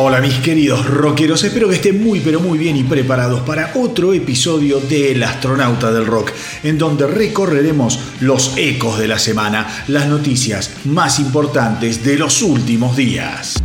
Hola mis queridos rockeros, espero que estén muy pero muy bien y preparados para otro episodio de El astronauta del rock, en donde recorreremos los ecos de la semana, las noticias más importantes de los últimos días.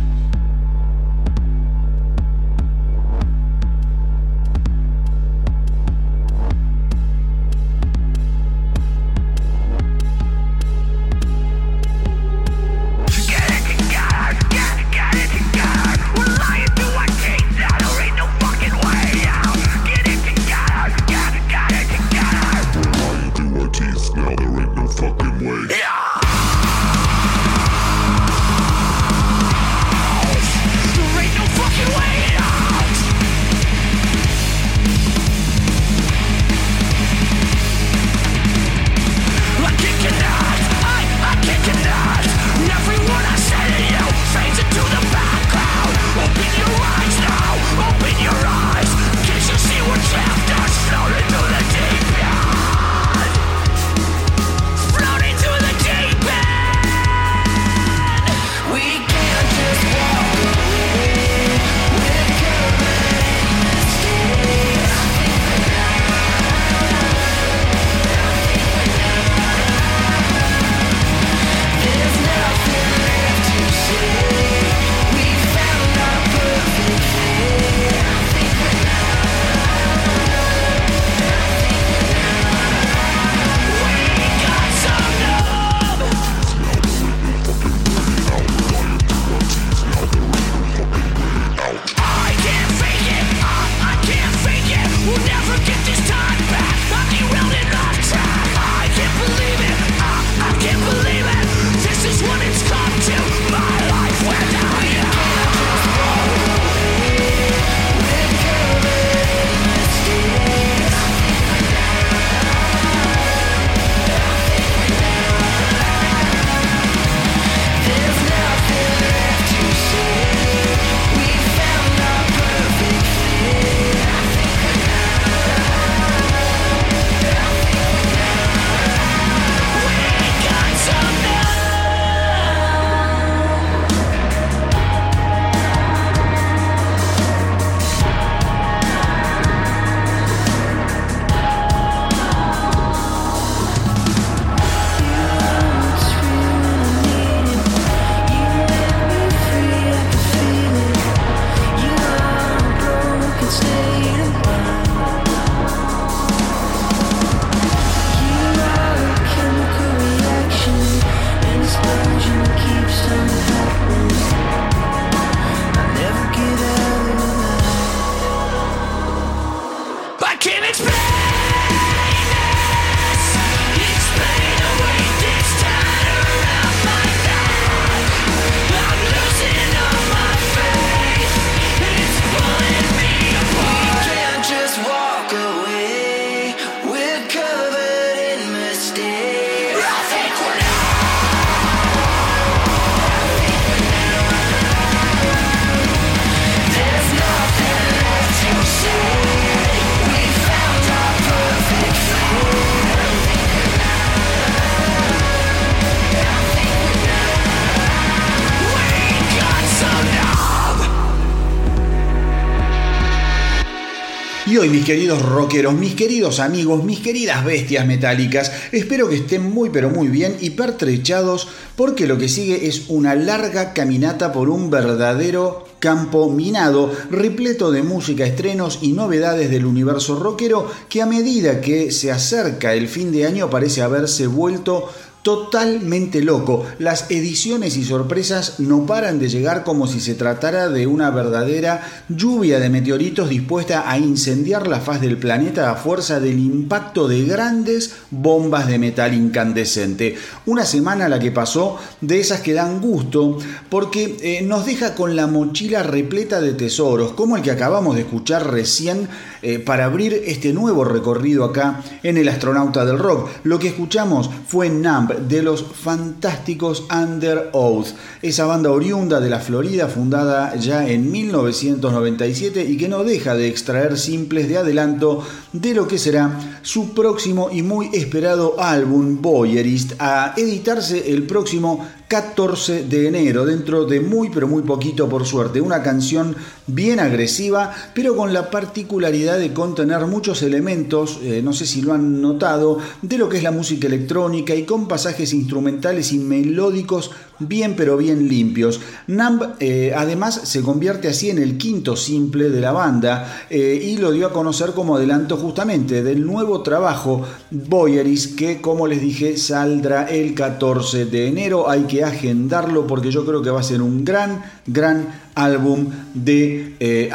Y hoy, mis queridos rockeros, mis queridos amigos, mis queridas bestias metálicas, espero que estén muy pero muy bien y pertrechados porque lo que sigue es una larga caminata por un verdadero campo minado, repleto de música, estrenos y novedades del universo rockero que a medida que se acerca el fin de año parece haberse vuelto totalmente loco. Las ediciones y sorpresas no paran de llegar como si se tratara de una verdadera lluvia de meteoritos dispuesta a incendiar la faz del planeta a fuerza del impacto de grandes bombas de metal incandescente. Una semana la que pasó de esas que dan gusto porque eh, nos deja con la mochila repleta de tesoros, como el que acabamos de escuchar recién eh, para abrir este nuevo recorrido acá en el astronauta del rock. Lo que escuchamos fue Numb de los fantásticos Under Oath, esa banda oriunda de la Florida fundada ya en 1997 y que no deja de extraer simples de adelanto de lo que será su próximo y muy esperado álbum Voyeurist a editarse el próximo 14 de enero, dentro de muy pero muy poquito por suerte. Una canción bien agresiva, pero con la particularidad de contener muchos elementos, eh, no sé si lo han notado, de lo que es la música electrónica y con pasajes instrumentales y melódicos bien pero bien limpios. Numb eh, además se convierte así en el quinto simple de la banda eh, y lo dio a conocer como adelanto justamente del nuevo trabajo Boyeris que como les dije saldrá el 14 de enero. Hay que agendarlo porque yo creo que va a ser un gran, gran álbum de eh,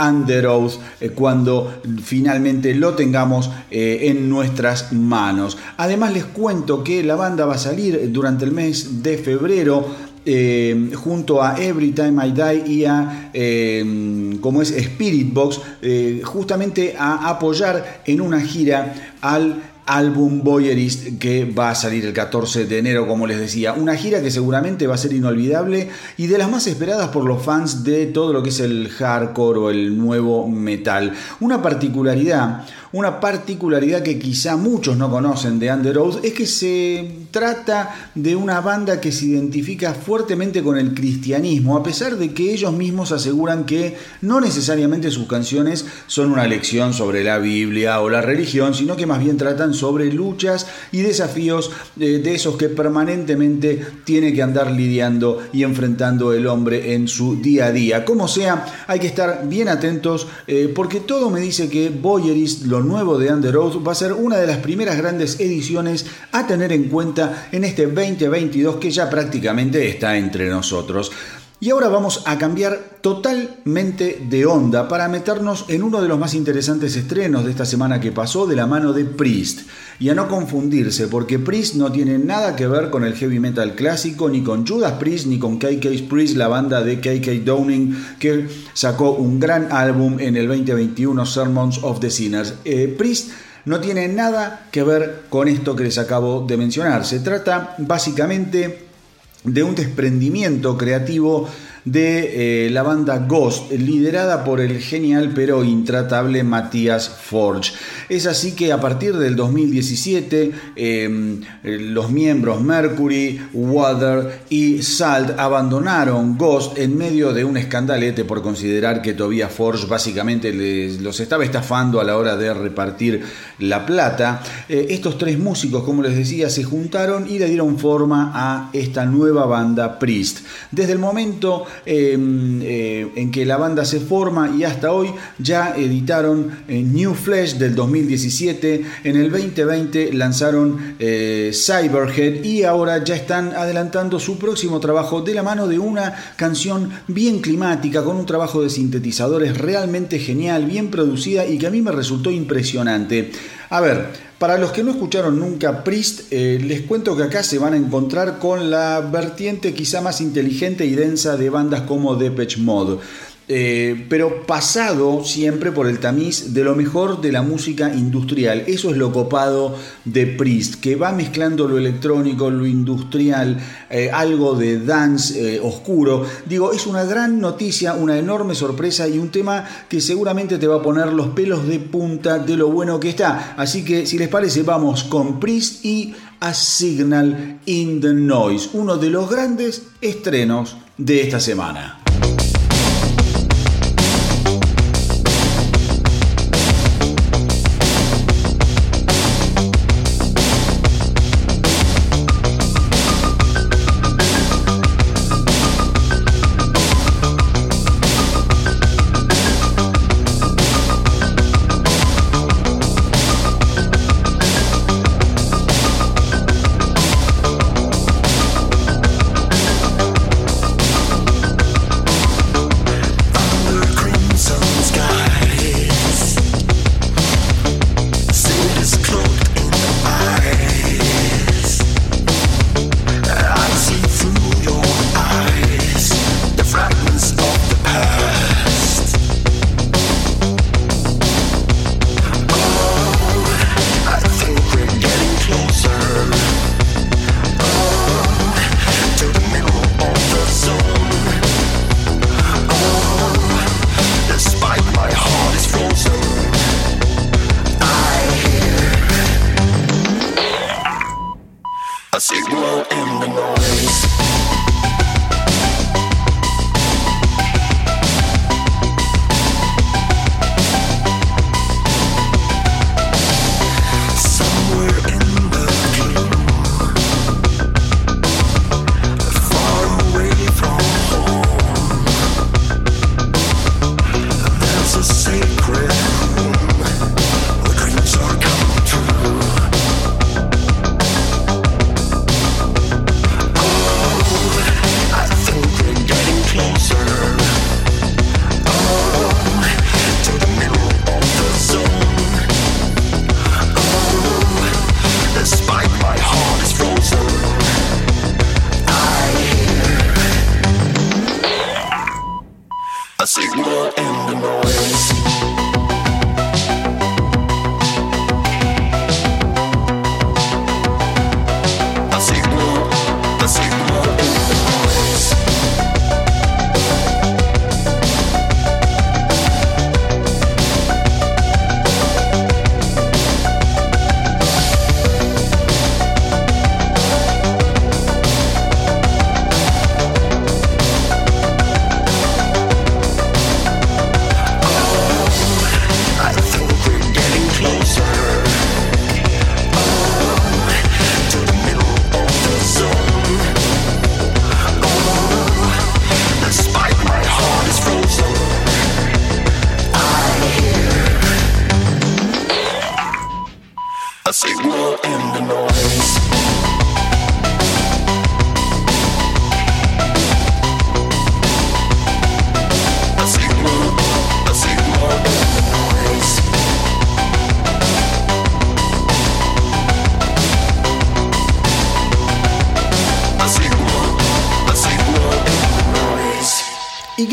Oath cuando finalmente lo tengamos en nuestras manos. Además les cuento que la banda va a salir durante el mes de febrero eh, junto a Every Time I Die y a, eh, como es Spirit Box, eh, justamente a apoyar en una gira al álbum Boyerist que va a salir el 14 de enero, como les decía. Una gira que seguramente va a ser inolvidable y de las más esperadas por los fans de todo lo que es el hardcore o el nuevo metal. Una particularidad una particularidad que quizá muchos no conocen de Under Oath es que se trata de una banda que se identifica fuertemente con el cristianismo, a pesar de que ellos mismos aseguran que no necesariamente sus canciones son una lección sobre la Biblia o la religión, sino que más bien tratan sobre luchas y desafíos eh, de esos que permanentemente tiene que andar lidiando y enfrentando el hombre en su día a día. Como sea, hay que estar bien atentos eh, porque todo me dice que Boyeris lo nuevo de Under Oath va a ser una de las primeras grandes ediciones a tener en cuenta en este 2022 que ya prácticamente está entre nosotros. Y ahora vamos a cambiar totalmente de onda para meternos en uno de los más interesantes estrenos de esta semana que pasó de la mano de Priest. Y a no confundirse, porque Priest no tiene nada que ver con el heavy metal clásico, ni con Judas Priest, ni con KK Priest, la banda de KK Downing, que sacó un gran álbum en el 2021, Sermons of the Sinners. Eh, Priest no tiene nada que ver con esto que les acabo de mencionar. Se trata básicamente de un desprendimiento creativo de eh, la banda Ghost, liderada por el genial pero intratable Matías Forge. Es así que a partir del 2017 em, los miembros Mercury, Water y Salt abandonaron Ghost en medio de un escandalete por considerar que Tobias Forge básicamente les, los estaba estafando a la hora de repartir la plata. Eh, estos tres músicos, como les decía, se juntaron y le dieron forma a esta nueva banda Priest. Desde el momento Em, eh, en que la banda se forma y hasta hoy ya editaron eh, New Flesh del 2017, en el 2020 lanzaron eh, Cyberhead y ahora ya están adelantando su próximo trabajo de la mano de una canción bien climática, con un trabajo de sintetizadores realmente genial, bien producida y que a mí me resultó impresionante. A ver, para los que no escucharon nunca Priest, eh, les cuento que acá se van a encontrar con la vertiente quizá más inteligente y densa de bandas como Depeche Mode. Eh, pero pasado siempre por el tamiz de lo mejor de la música industrial. Eso es lo copado de Priest, que va mezclando lo electrónico, lo industrial, eh, algo de dance eh, oscuro. Digo, es una gran noticia, una enorme sorpresa y un tema que seguramente te va a poner los pelos de punta de lo bueno que está. Así que si les parece, vamos con Priest y A Signal in the Noise, uno de los grandes estrenos de esta semana.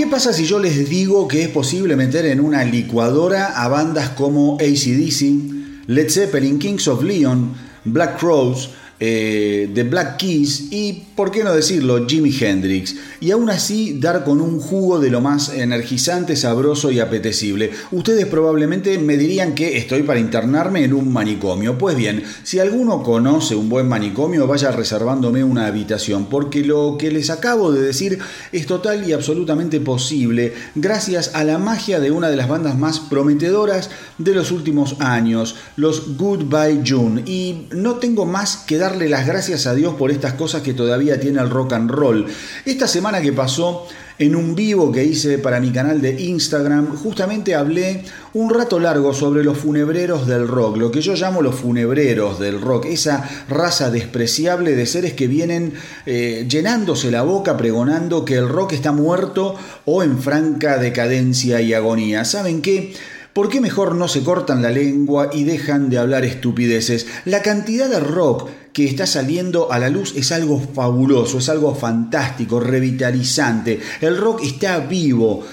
Pasa si yo les digo que es posible meter en una licuadora a bandas como ACDC, Led Zeppelin, Kings of Leon, Black Crowes, eh, The Black Keys y, por qué no decirlo, Jimi Hendrix, y aún así dar con un jugo de lo más energizante, sabroso y apetecible. Ustedes probablemente me dirían que estoy para internarme en un manicomio. Pues bien, si alguno conoce un buen manicomio, vaya reservándome una habitación, porque lo que les acabo de decir es total y absolutamente posible gracias a la magia de una de las bandas más prometedoras de los últimos años, los Goodbye June. Y no tengo más que dar darle las gracias a Dios por estas cosas que todavía tiene el rock and roll. Esta semana que pasó, en un vivo que hice para mi canal de Instagram, justamente hablé un rato largo sobre los funebreros del rock, lo que yo llamo los funebreros del rock, esa raza despreciable de seres que vienen eh, llenándose la boca pregonando que el rock está muerto o en franca decadencia y agonía. ¿Saben qué? ¿Por qué mejor no se cortan la lengua y dejan de hablar estupideces? La cantidad de rock que está saliendo a la luz es algo fabuloso, es algo fantástico, revitalizante. El rock está vivo.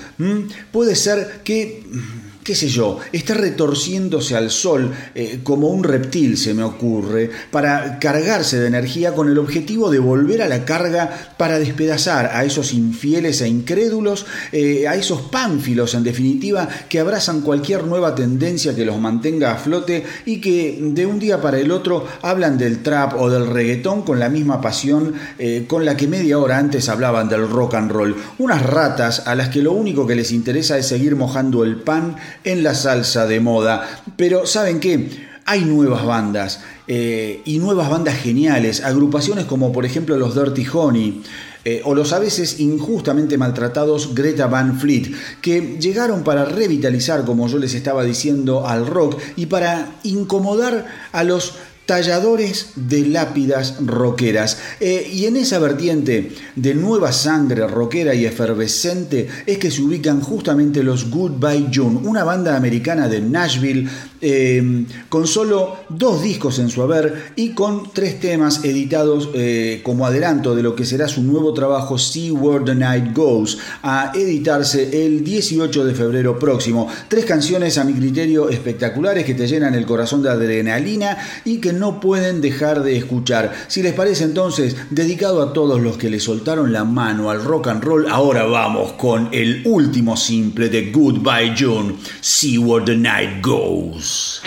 Puede ser que qué sé yo, está retorciéndose al sol eh, como un reptil, se me ocurre, para cargarse de energía con el objetivo de volver a la carga para despedazar a esos infieles e incrédulos, eh, a esos pánfilos, en definitiva, que abrazan cualquier nueva tendencia que los mantenga a flote y que de un día para el otro hablan del trap o del reggaetón con la misma pasión eh, con la que media hora antes hablaban del rock and roll. Unas ratas a las que lo único que les interesa es seguir mojando el pan en la salsa de moda. Pero ¿saben qué? Hay nuevas bandas eh, y nuevas bandas geniales, agrupaciones como por ejemplo los Dirty Honey. Eh, o los a veces injustamente maltratados Greta Van Fleet, que llegaron para revitalizar, como yo les estaba diciendo, al rock y para incomodar a los talladores de lápidas rockeras. Eh, y en esa vertiente de nueva sangre rockera y efervescente es que se ubican justamente los Goodbye June, una banda americana de Nashville eh, con solo dos discos en su haber y con tres temas editados eh, como adelanto de lo que será su nuevo trabajo See Where the Night Goes, a editarse el 18 de febrero próximo. Tres canciones a mi criterio espectaculares que te llenan el corazón de adrenalina y que no pueden dejar de escuchar. Si les parece entonces, dedicado a todos los que le soltaron la mano al rock and roll, ahora vamos con el último simple de Goodbye June, See Where the Night Goes.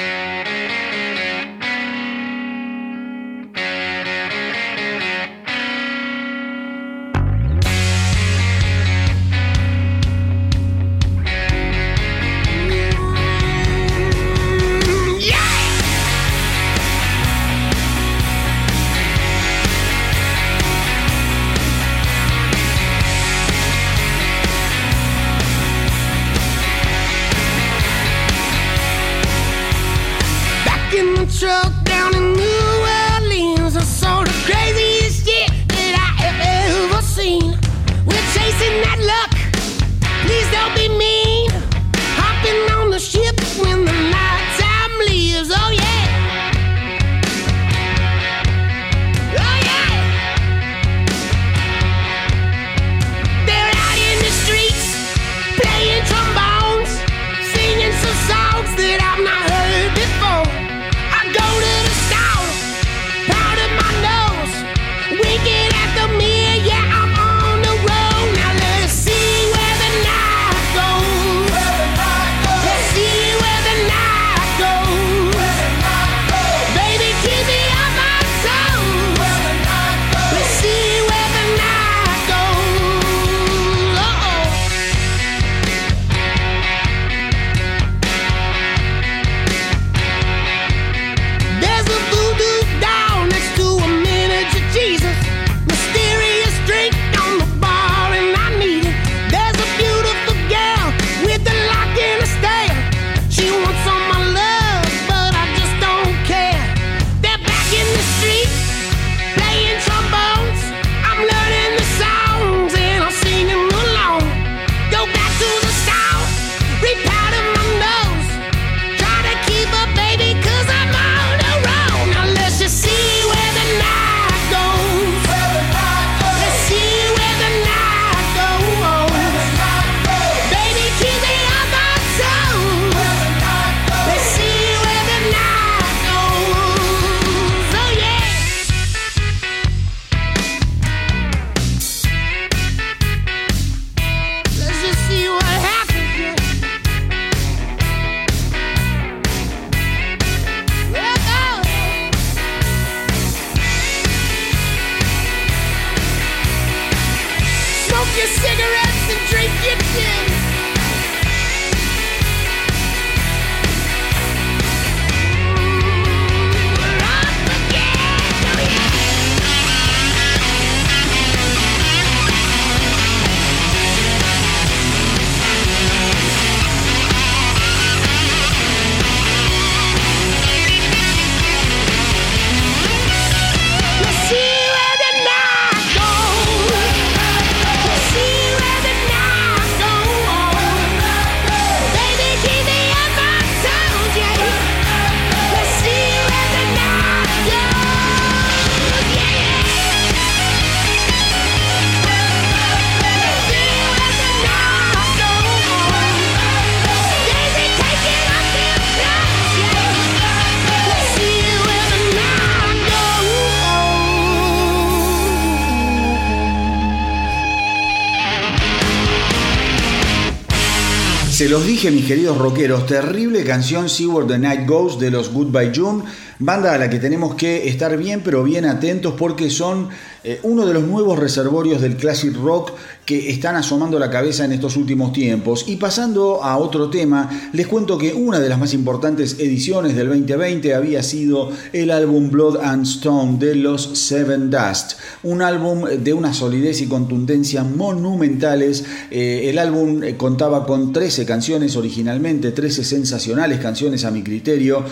Dije, mis queridos rockeros, terrible canción See Where the Night Goes de los Goodbye June, banda a la que tenemos que estar bien pero bien atentos porque son eh, uno de los nuevos reservorios del classic rock que están asomando la cabeza en estos últimos tiempos. Y pasando a otro tema, les cuento que una de las más importantes ediciones del 2020 había sido el álbum Blood and Stone de los Seven Dust, un álbum de una solidez y contundencia monumentales. Eh, el álbum eh, contaba con 13 canciones originalmente, 13 sensacionales canciones a mi criterio,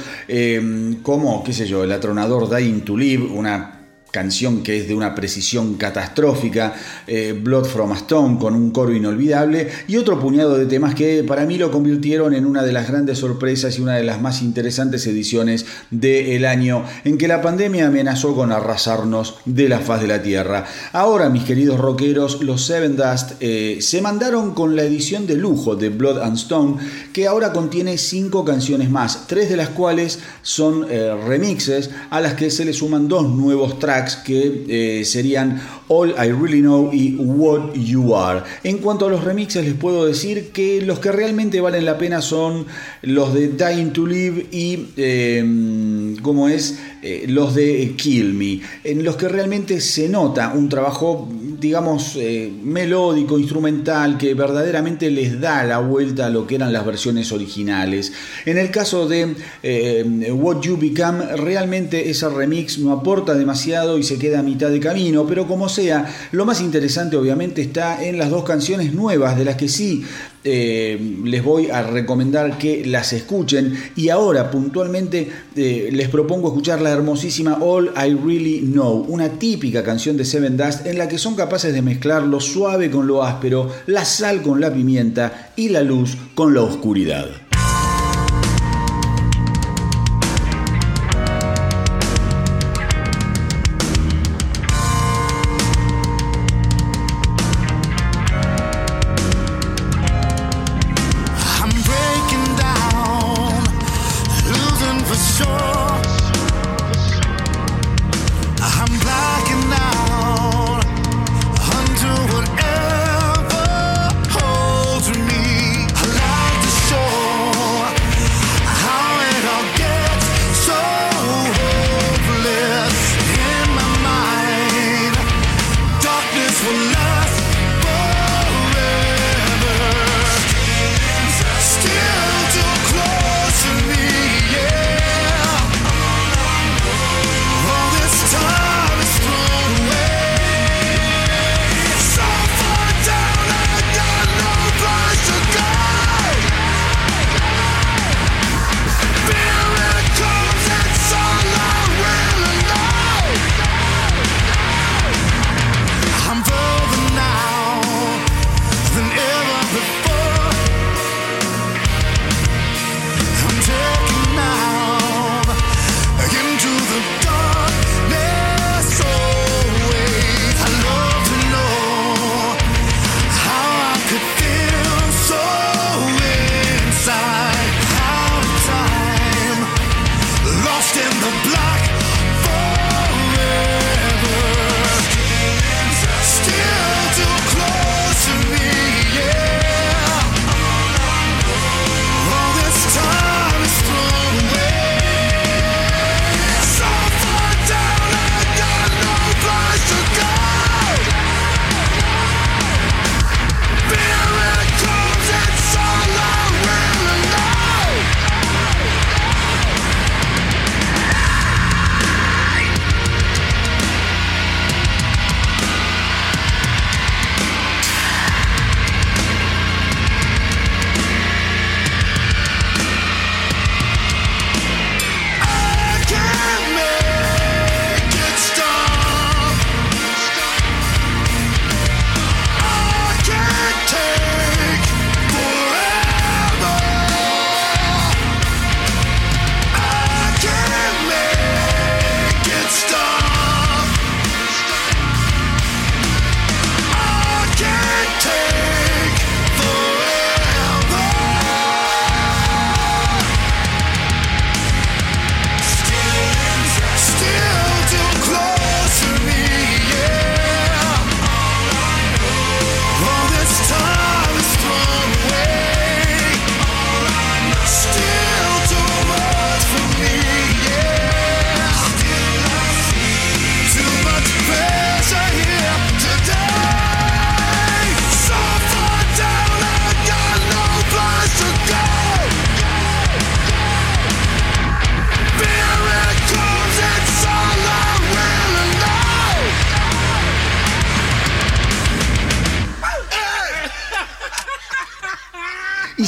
como, qué sé yo, El atronador Dying to Live, una canción que es de una precisión catastrófica, eh, Blood from a Stone con un coro inolvidable y otro puñado de temas que para mí lo convirtieron en una de las grandes sorpresas y una de las más interesantes ediciones del año en que la pandemia amenazó con arrasarnos de la faz de la tierra. Ahora, mis queridos rockeros, los Seven Dust eh, se mandaron con la edición de lujo de Blood and Stone que ahora contiene cinco canciones más, tres de las cuales son eh, remixes a las que se le suman dos nuevos tracks que eh, serían All I Really Know y What You Are. En cuanto a los remixes les puedo decir que los que realmente valen la pena son los de Dying to Live y eh, como es eh, los de Kill Me, en los que realmente se nota un trabajo digamos, eh, melódico, instrumental, que verdaderamente les da la vuelta a lo que eran las versiones originales. En el caso de eh, What You Become, realmente ese remix no aporta demasiado y se queda a mitad de camino, pero como sea, lo más interesante obviamente está en las dos canciones nuevas, de las que sí eh, les voy a recomendar que las escuchen y ahora puntualmente eh, les propongo escuchar la hermosísima All I Really Know, una típica canción de Seven Dust en la que son capaces de mezclar lo suave con lo áspero, la sal con la pimienta y la luz con la oscuridad.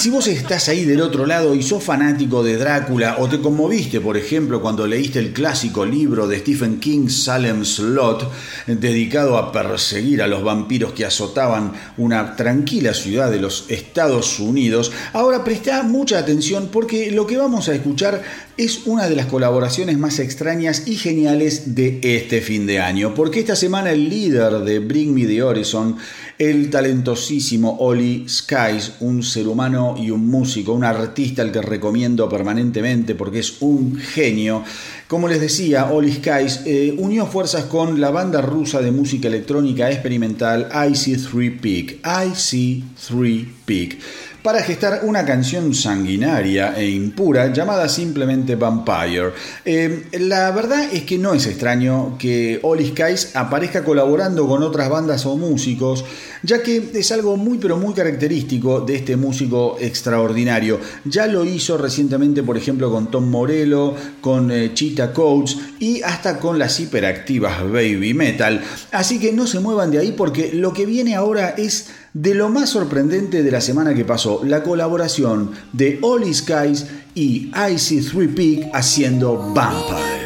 Si vos estás ahí del otro lado y sos fanático de Drácula o te conmoviste, por ejemplo, cuando leíste el clásico libro de Stephen King, Salem Slot, dedicado a perseguir a los vampiros que azotaban una tranquila ciudad de los Estados Unidos, ahora presta mucha atención porque lo que vamos a escuchar es una de las colaboraciones más extrañas y geniales de este fin de año, porque esta semana el líder de Bring Me the Horizon, el talentosísimo Oli Skies, un ser humano y un músico, un artista al que recomiendo permanentemente porque es un genio, como les decía, Oli Skies eh, unió fuerzas con la banda rusa de música electrónica experimental IC3 Peak, IC3 Peak para gestar una canción sanguinaria e impura llamada simplemente Vampire. Eh, la verdad es que no es extraño que Oli Skies aparezca colaborando con otras bandas o músicos, ya que es algo muy pero muy característico de este músico extraordinario. Ya lo hizo recientemente, por ejemplo, con Tom Morello, con eh, Cheetah Coates y hasta con las hiperactivas Baby Metal. Así que no se muevan de ahí porque lo que viene ahora es de lo más sorprendente de la semana que pasó, la colaboración de Oli Skies y IC3 Peak haciendo Vampire.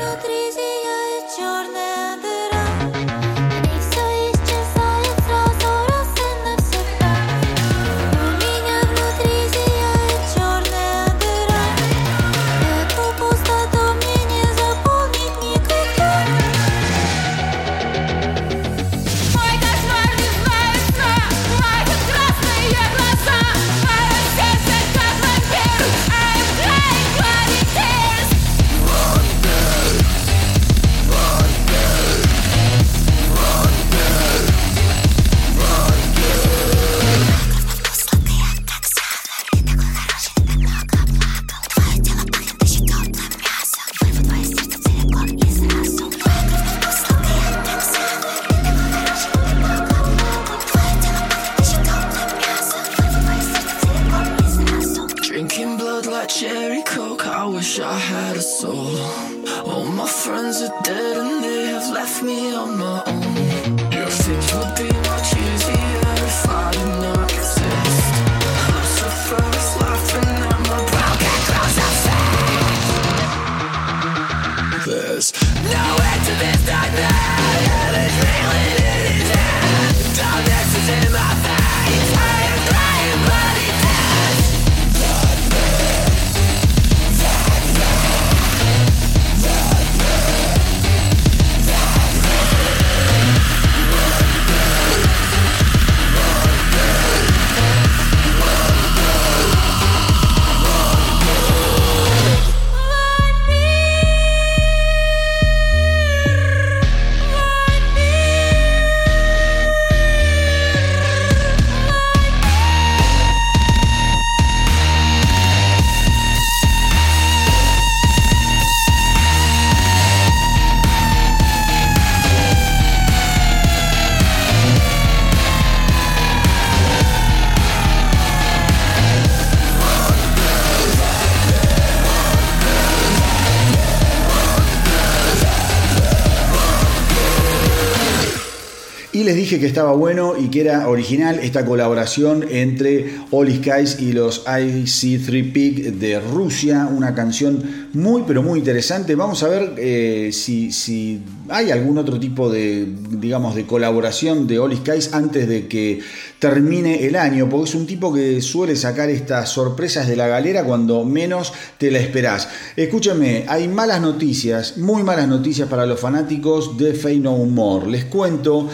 Que estaba bueno y que era original esta colaboración entre Oli Skies y los IC3 Peak de Rusia, una canción muy pero muy interesante. Vamos a ver eh, si, hay algún otro tipo de, digamos, de colaboración de Oli Skies antes de que termine el año, porque es un tipo que suele sacar estas sorpresas de la galera cuando menos te la esperás. Escúchame, hay malas noticias, muy malas noticias para los fanáticos de Fey No More. Les cuento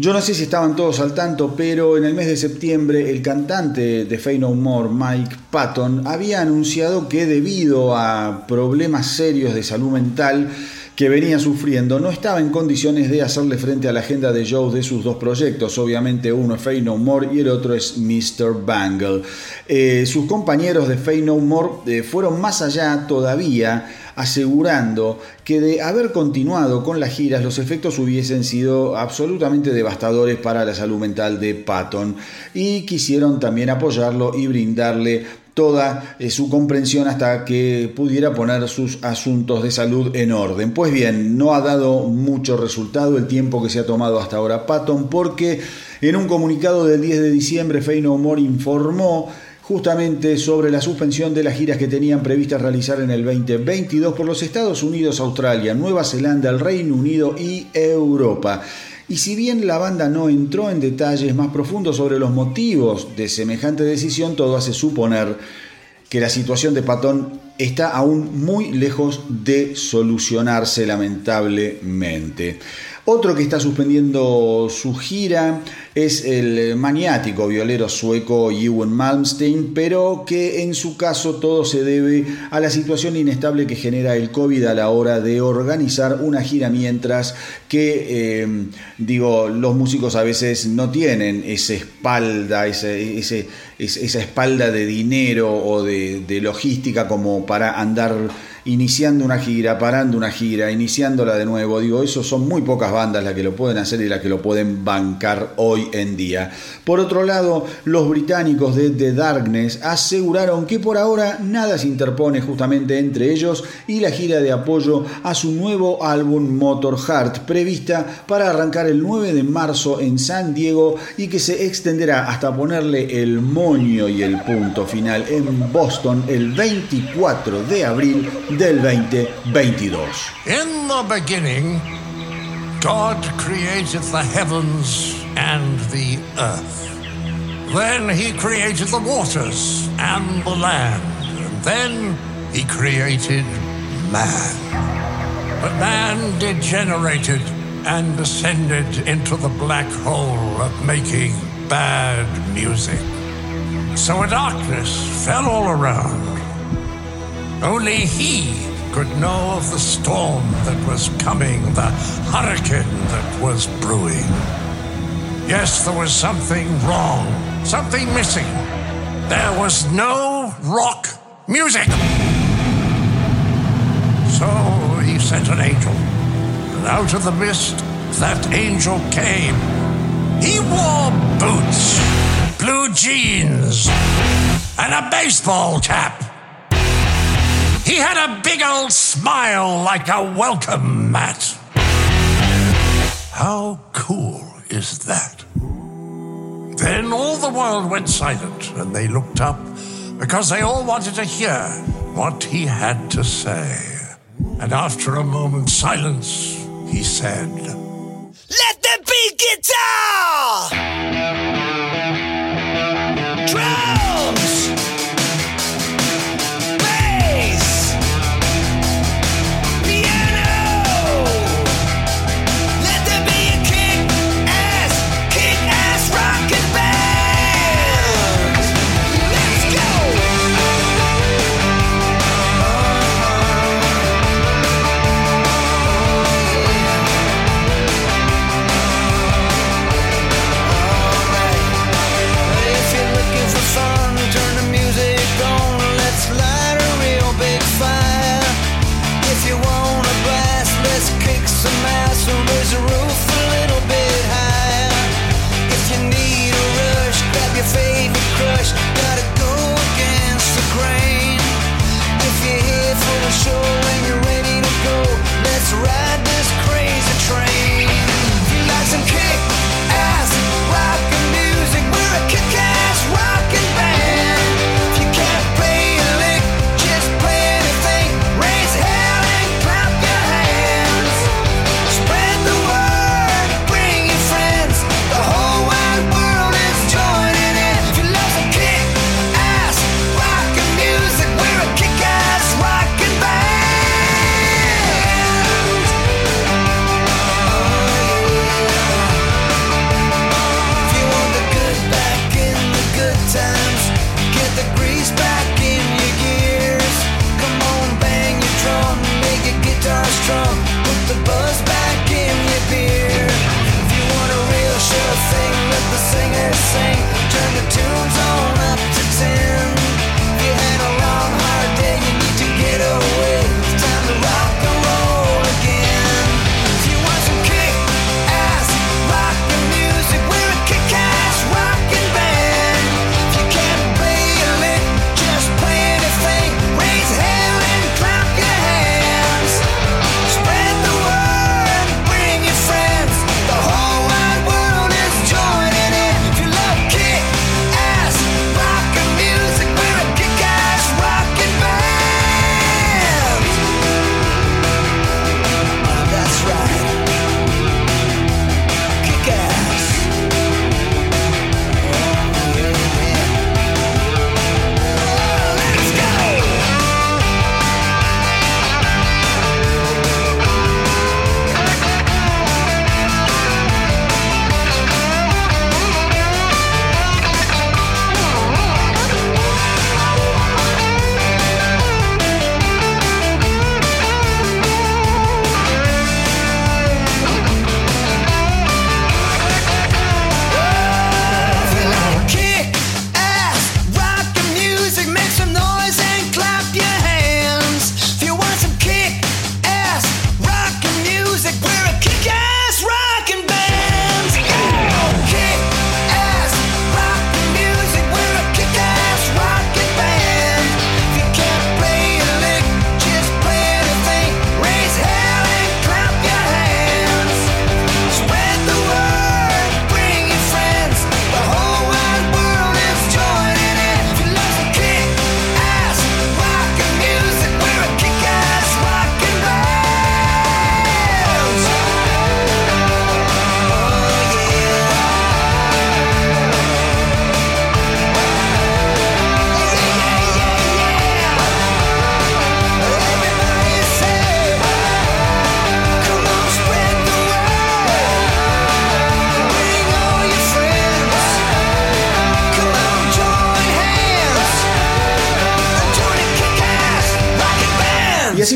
yo no sé si estaban todos al tanto, pero en el mes de septiembre el cantante de Fey No More, Mike Patton, había anunciado que debido a problemas serios de salud mental que venía sufriendo, no estaba en condiciones de hacerle frente a la agenda de shows de sus dos proyectos. Obviamente uno es Fey No More y el otro es Mr. Bangle. Eh, sus compañeros de Fey No More eh, fueron más allá todavía asegurando que de haber continuado con las giras los efectos hubiesen sido absolutamente devastadores para la salud mental de Patton y quisieron también apoyarlo y brindarle toda eh, su comprensión hasta que pudiera poner sus asuntos de salud en orden. Pues bien, no ha dado mucho resultado el tiempo que se ha tomado hasta ahora Patton porque en un comunicado del 10 de diciembre Fey No More informó justamente sobre la suspensión de las giras que tenían previstas realizar en el 2022 por los Estados Unidos, Australia, Nueva Zelanda, el Reino Unido y Europa. Y si bien la banda no entró en detalles más profundos sobre los motivos de semejante decisión, todo hace suponer que la situación de Patón está aún muy lejos de solucionarse lamentablemente. Otro que está suspendiendo su gira es el maniático violero sueco Ewan Malmsteen, pero que en su caso todo se debe a la situación inestable que genera el COVID a la hora de organizar una gira, mientras que, eh, digo, los músicos a veces no tienen esa espalda, ese, esa espalda de dinero o de logística como para andar iniciando una gira, parando una gira, iniciándola de nuevo. Digo, eso son muy pocas bandas las que lo pueden hacer y las que lo pueden bancar hoy en día. Por otro lado, los británicos de The Darkness aseguraron que por ahora nada se interpone justamente entre ellos y la gira de apoyo a su nuevo álbum Motor Heart, prevista para arrancar el 9 de marzo en San Diego y que se extenderá hasta ponerle el moño y el punto final en Boston el 24 de abril del 2022. In the beginning, God created the heavens and the earth. Then he created the waters and the land. And then he created man. But man degenerated and descended into the black hole of making bad music. So a darkness fell all around only he could know of the storm that was coming, the hurricane that was brewing. Yes, there was something wrong, something missing. There was no rock music. So he sent an angel, and out of the mist, that angel came. He wore boots, blue jeans, and a baseball cap. He had a big old smile like a welcome mat. How cool is that? Then all the world went silent and they looked up because they all wanted to hear what he had to say. And after a moment's silence, he said, Let there be guitar!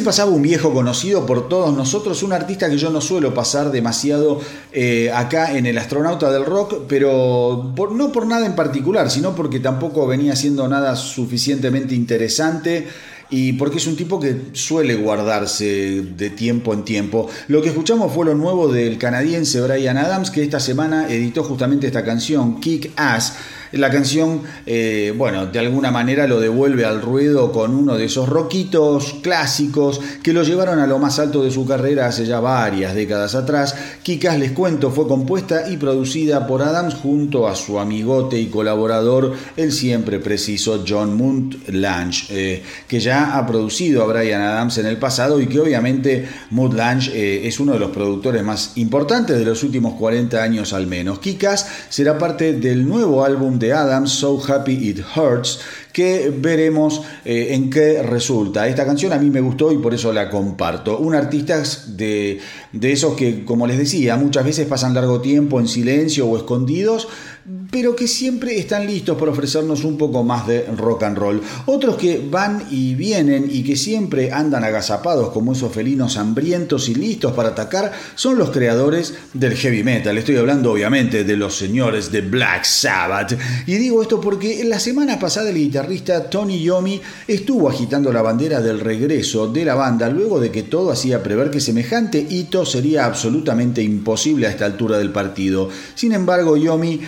Pasaba un viejo conocido por todos nosotros, un artista que yo no suelo pasar demasiado eh, acá en el astronauta del rock, pero no por nada en particular, sino porque tampoco venía siendo nada suficientemente interesante y porque es un tipo que suele guardarse de tiempo en tiempo. Lo que escuchamos fue lo nuevo del canadiense Brian Adams, que esta semana editó justamente esta canción, Kick Ass la canción, eh, bueno, de alguna manera lo devuelve al ruedo con uno de esos roquitos clásicos que lo llevaron a lo más alto de su carrera hace ya varias décadas atrás. Kikas, les cuento, fue compuesta y producida por Adams junto a su amigote y colaborador, el siempre preciso John Munt Lange, eh, que ya ha producido a Brian Adams en el pasado y que obviamente Munt Lange eh, es uno de los productores más importantes de los últimos 40 años al menos. Kikas será parte del nuevo álbum de Adams, So Happy It Hurts, que veremos eh, en qué resulta. Esta canción a mí me gustó y por eso la comparto. Un artista de, de esos que, como les decía, muchas veces pasan largo tiempo en silencio o escondidos, pero que siempre están listos para ofrecernos un poco más de rock and roll. Otros que van y vienen y que siempre andan agazapados como esos felinos hambrientos y listos para atacar son los creadores del heavy metal. Estoy hablando obviamente de los señores de Black Sabbath. Y digo esto porque la semana pasada el guitarrista Tony Yomi estuvo agitando la bandera del regreso de la banda luego de que todo hacía prever que semejante hito sería absolutamente imposible a esta altura del partido. Sin embargo, Yomi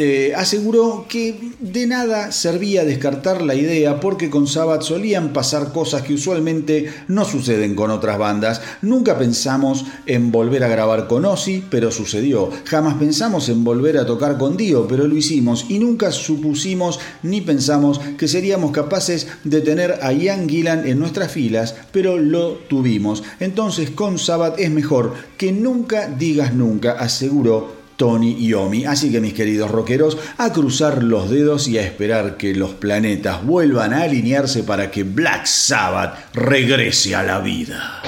eh, aseguró que de nada servía descartar la idea porque con Sabbath solían pasar cosas que usualmente no suceden con otras bandas. Nunca pensamos en volver a grabar con Ozzy, pero sucedió. Jamás pensamos en volver a tocar con Dio, pero lo hicimos. Y nunca supusimos ni pensamos que seríamos capaces de tener a Ian Gillan en nuestras filas, pero lo tuvimos. Entonces con Sabbath es mejor que nunca digas nunca, aseguró Tony Yomi. Así que mis queridos rockeros, a cruzar los dedos y a esperar que los planetas vuelvan a alinearse para que Black Sabbath regrese a la vida.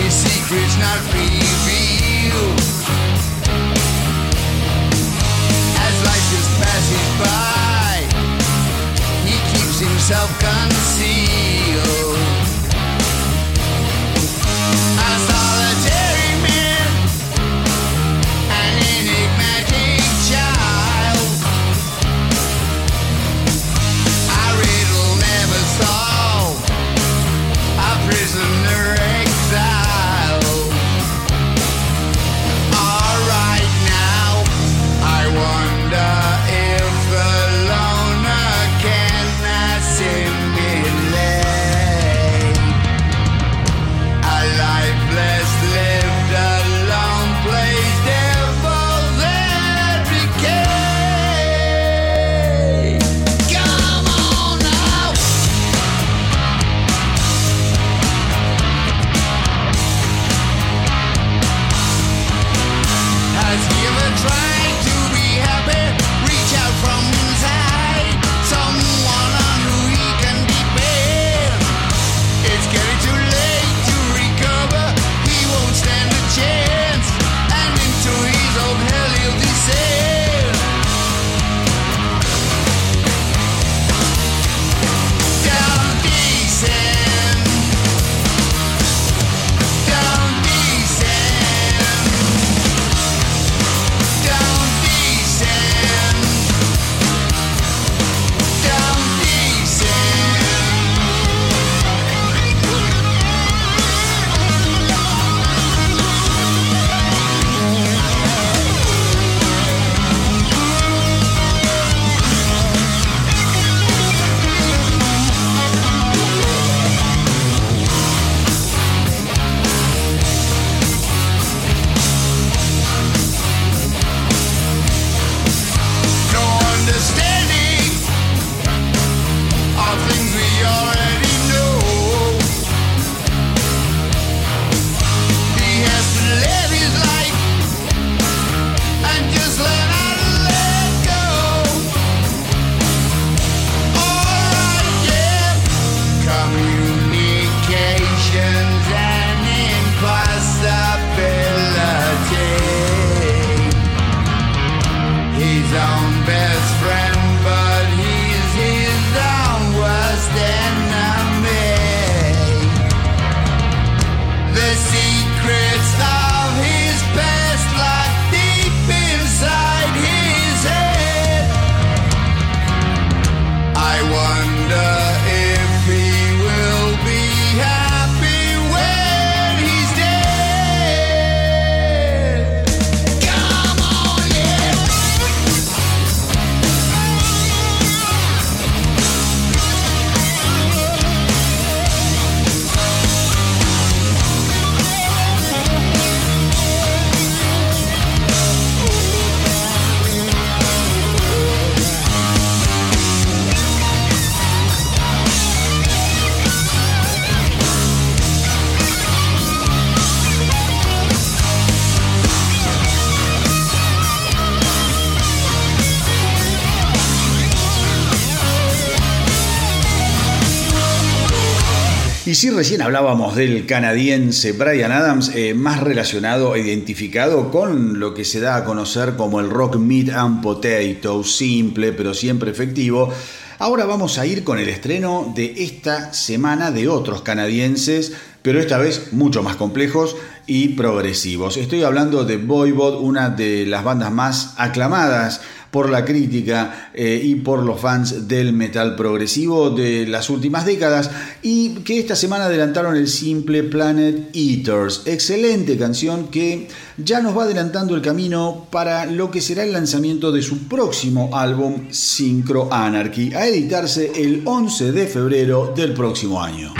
His secrets not revealed. As life just passes by, he keeps himself concealed. Si recién hablábamos del canadiense Brian Adams, eh, más relacionado e identificado con lo que se da a conocer como el rock meat and potato, simple pero siempre efectivo, ahora vamos a ir con el estreno de esta semana de otros canadienses, pero esta vez mucho más complejos y progresivos. Estoy hablando de Voivod, una de las bandas más aclamadas por la crítica eh, y por los fans del metal progresivo de las últimas décadas y que esta semana adelantaron el simple Planet Eaters. Excelente canción que ya nos va adelantando el camino para lo que será el lanzamiento de su próximo álbum Synchro Anarchy, a editarse el 11 de febrero del próximo año.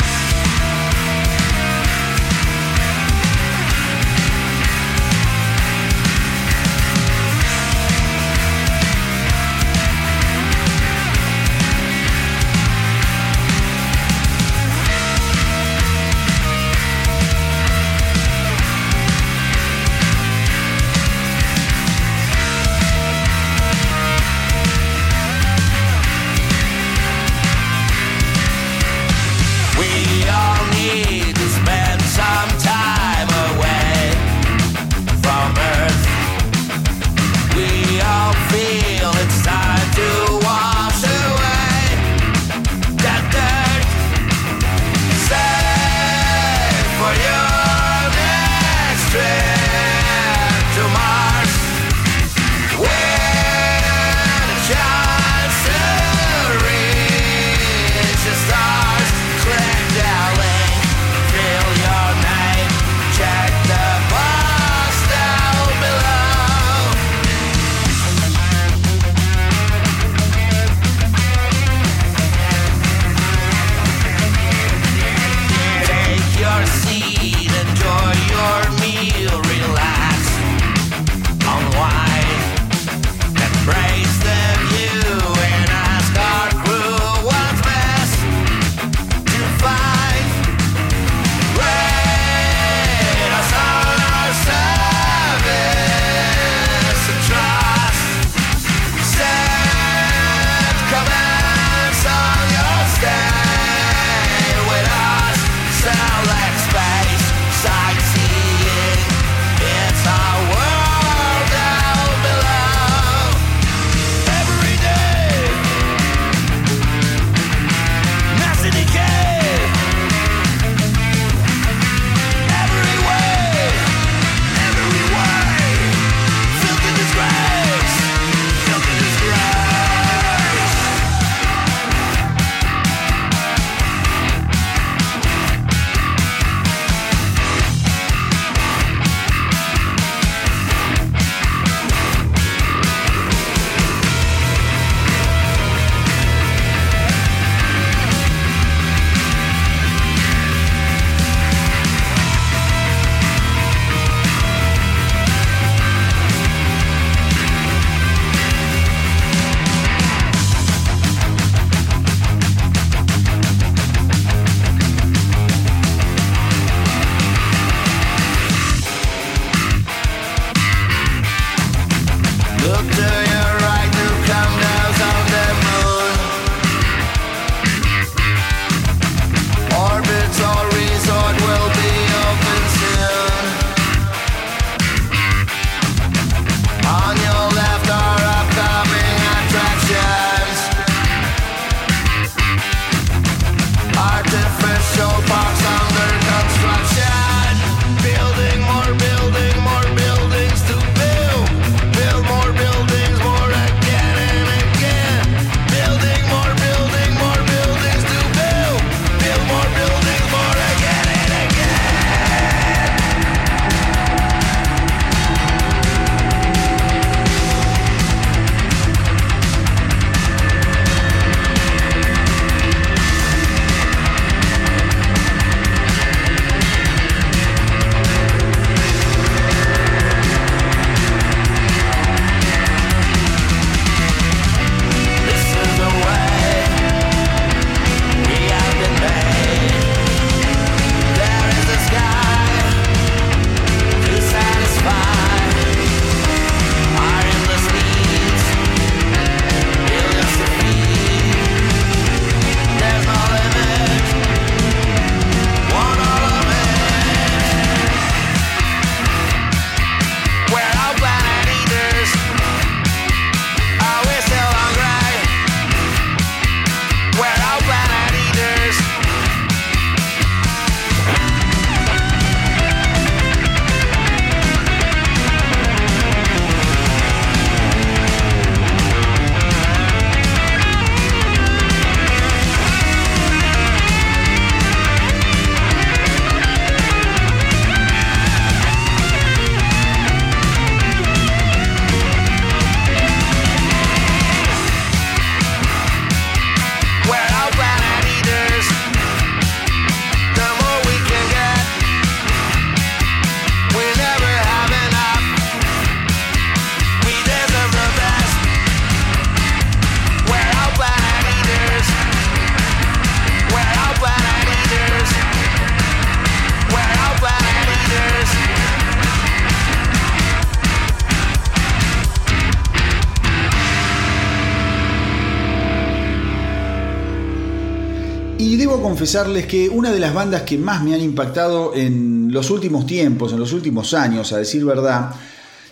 Debo confesarles que una de las bandas que más me han impactado en los últimos tiempos, en los últimos años, a decir verdad,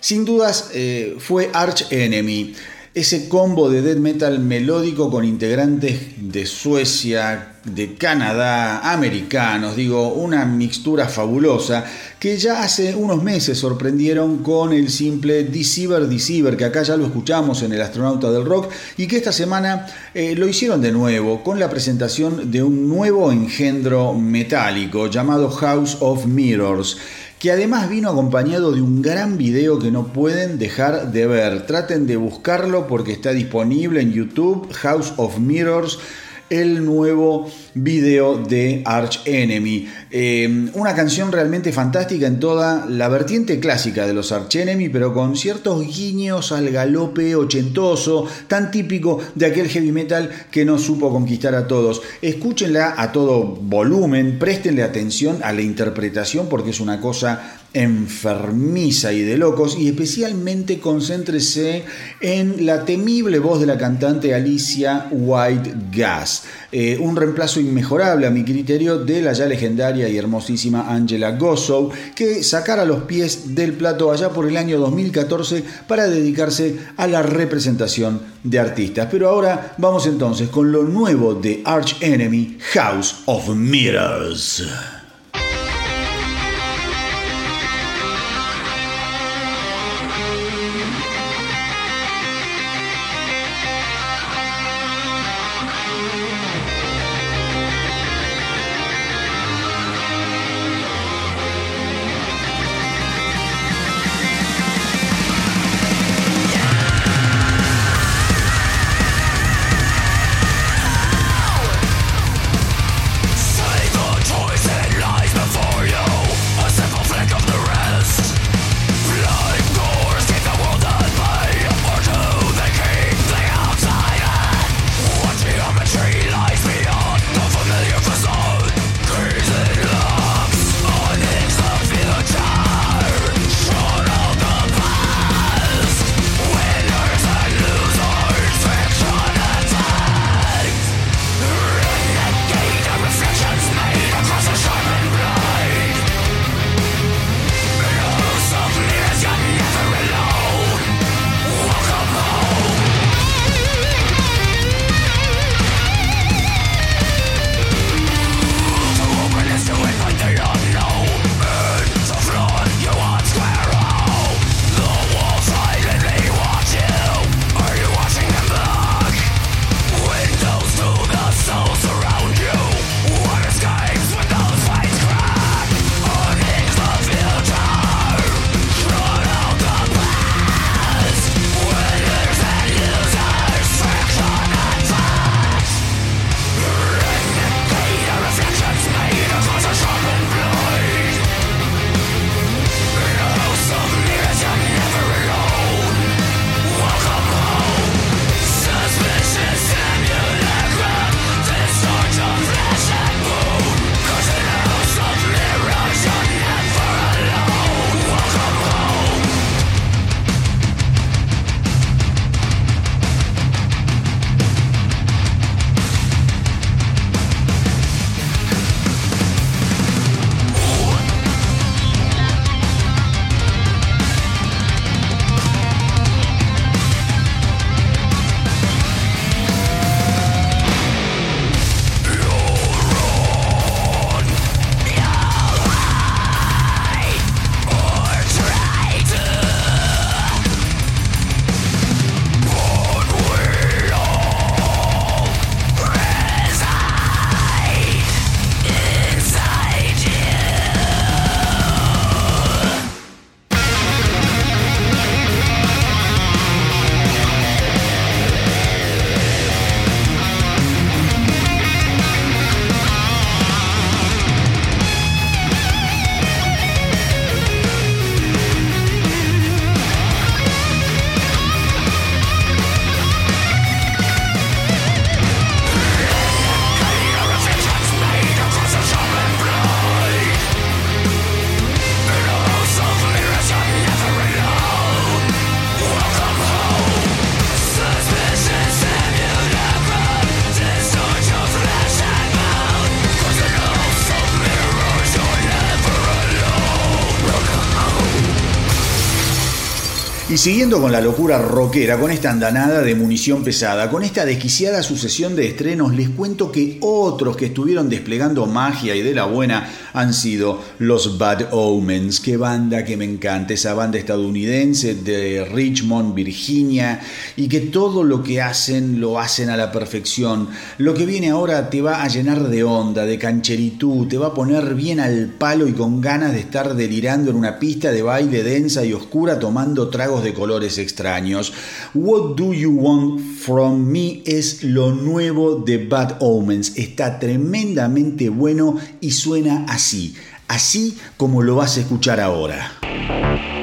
sin dudas eh, fue Arch Enemy. Ese combo de death metal melódico con integrantes de Suecia, de Canadá, americanos, digo, una mixtura fabulosa que ya hace unos meses sorprendieron con el simple Deceiver Deceiver, que acá ya lo escuchamos en El Astronauta del Rock, y que esta semana eh, lo hicieron de nuevo con la presentación de un nuevo engendro metálico llamado House of Mirrors que además vino acompañado de un gran video que no pueden dejar de ver. Traten de buscarlo porque está disponible en YouTube, House of Mirrors el nuevo video de Arch Enemy. Eh, una canción realmente fantástica en toda la vertiente clásica de los Arch Enemy, pero con ciertos guiños al galope ochentoso, tan típico de aquel heavy metal que no supo conquistar a todos. Escúchenla a todo volumen, préstenle atención a la interpretación porque es una cosa enfermiza y de locos y especialmente concéntrese en la temible voz de la cantante Alicia White Gas, eh, un reemplazo inmejorable a mi criterio de la ya legendaria y hermosísima Angela Gossow que sacara los pies del plato allá por el año 2014 para dedicarse a la representación de artistas. Pero ahora vamos entonces con lo nuevo de Arch Enemy House of Mirrors. Siguiendo con la locura rockera, con esta andanada de munición pesada, con esta desquiciada sucesión de estrenos, les cuento que otros que estuvieron desplegando magia y de la buena han sido los Bad Omens. Qué banda que me encanta, esa banda estadounidense de Richmond, Virginia, y que todo lo que hacen lo hacen a la perfección. Lo que viene ahora te va a llenar de onda, de cancheritud, te va a poner bien al palo y con ganas de estar delirando en una pista de baile densa y oscura tomando tragos de colores extraños. What Do You Want From Me es lo nuevo de Bad Omens. Está tremendamente bueno y suena así, así como lo vas a escuchar ahora.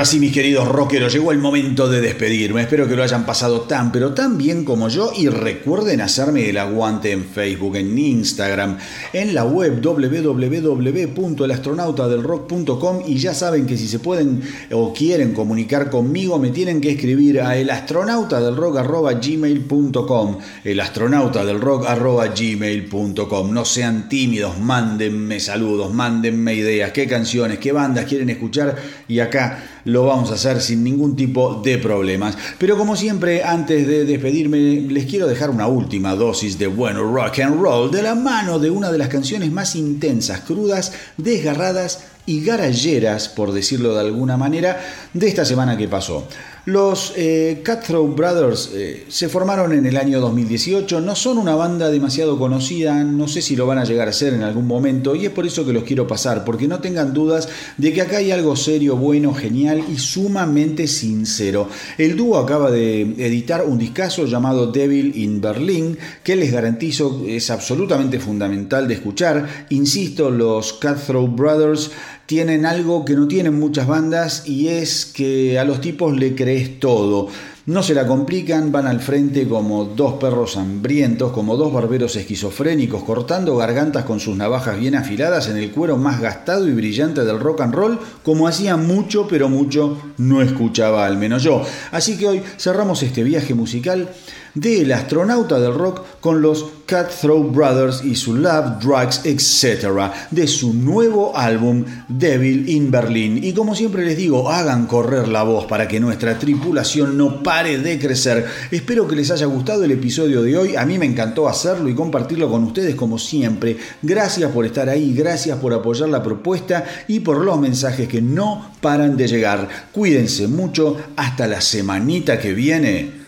Ahora sí, mis queridos rockeros, llegó el momento de despedirme. Espero que lo hayan pasado tan, pero tan bien como yo. Y recuerden hacerme el aguante en Facebook, en Instagram, en la web www.elastronautadelrock.com. Y ya saben que si se pueden o quieren comunicar conmigo, me tienen que escribir a elastronautadelrock.gmail.com. Elastronautadelrock.gmail.com. No sean tímidos, mándenme saludos, mándenme ideas, qué canciones, qué bandas quieren escuchar. Y acá lo vamos a hacer sin ningún tipo de problemas. Pero como siempre, antes de despedirme, les quiero dejar una última dosis de bueno rock and roll de la mano de una de las canciones más intensas, crudas, desgarradas y garalleras, por decirlo de alguna manera, de esta semana que pasó. Los eh, Cutthroat Brothers eh, se formaron en el año 2018, no son una banda demasiado conocida, no sé si lo van a llegar a ser en algún momento y es por eso que los quiero pasar, porque no tengan dudas de que acá hay algo serio, bueno, genial y sumamente sincero. El dúo acaba de editar un discazo llamado Devil in Berlin, que les garantizo es absolutamente fundamental de escuchar. Insisto, los Cutthroat Brothers tienen algo que no tienen muchas bandas y es que a los tipos le crees todo. No se la complican, van al frente como dos perros hambrientos, como dos barberos esquizofrénicos, cortando gargantas con sus navajas bien afiladas en el cuero más gastado y brillante del rock and roll, como hacía mucho, pero mucho no escuchaba, al menos yo. Así que hoy cerramos este viaje musical del astronauta del rock con los Cutthroat Brothers y su Love, Drugs, etc. de su nuevo álbum Devil in Berlin. Y como siempre les digo, hagan correr la voz para que nuestra tripulación no pare de crecer. Espero que les haya gustado el episodio de hoy. A mí me encantó hacerlo y compartirlo con ustedes como siempre. Gracias por estar ahí, gracias por apoyar la propuesta y por los mensajes que no paran de llegar. Cuídense mucho. Hasta la semanita que viene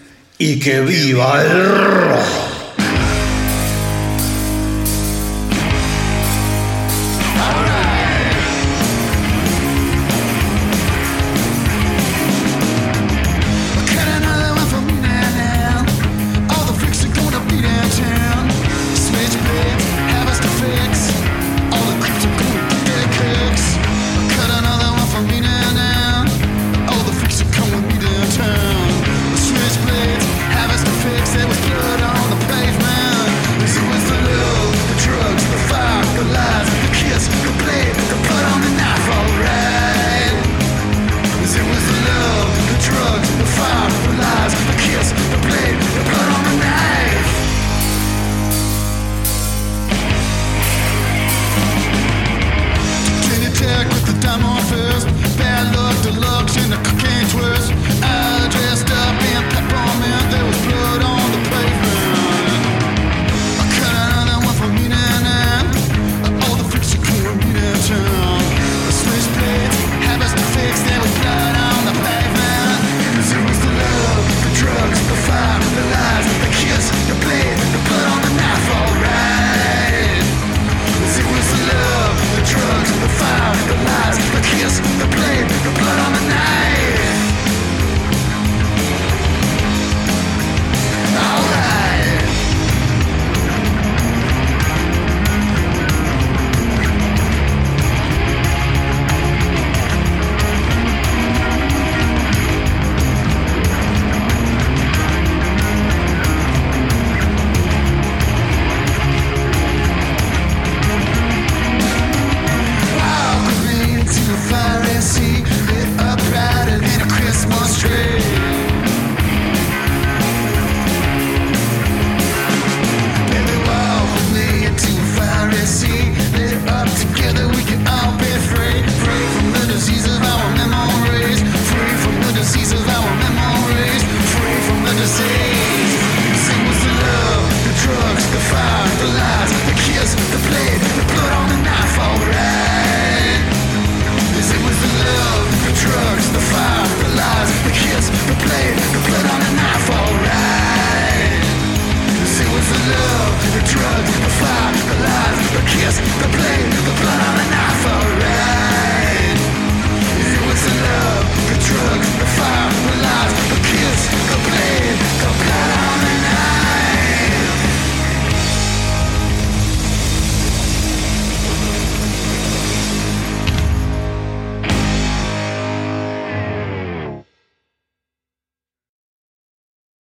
y que viva el rock.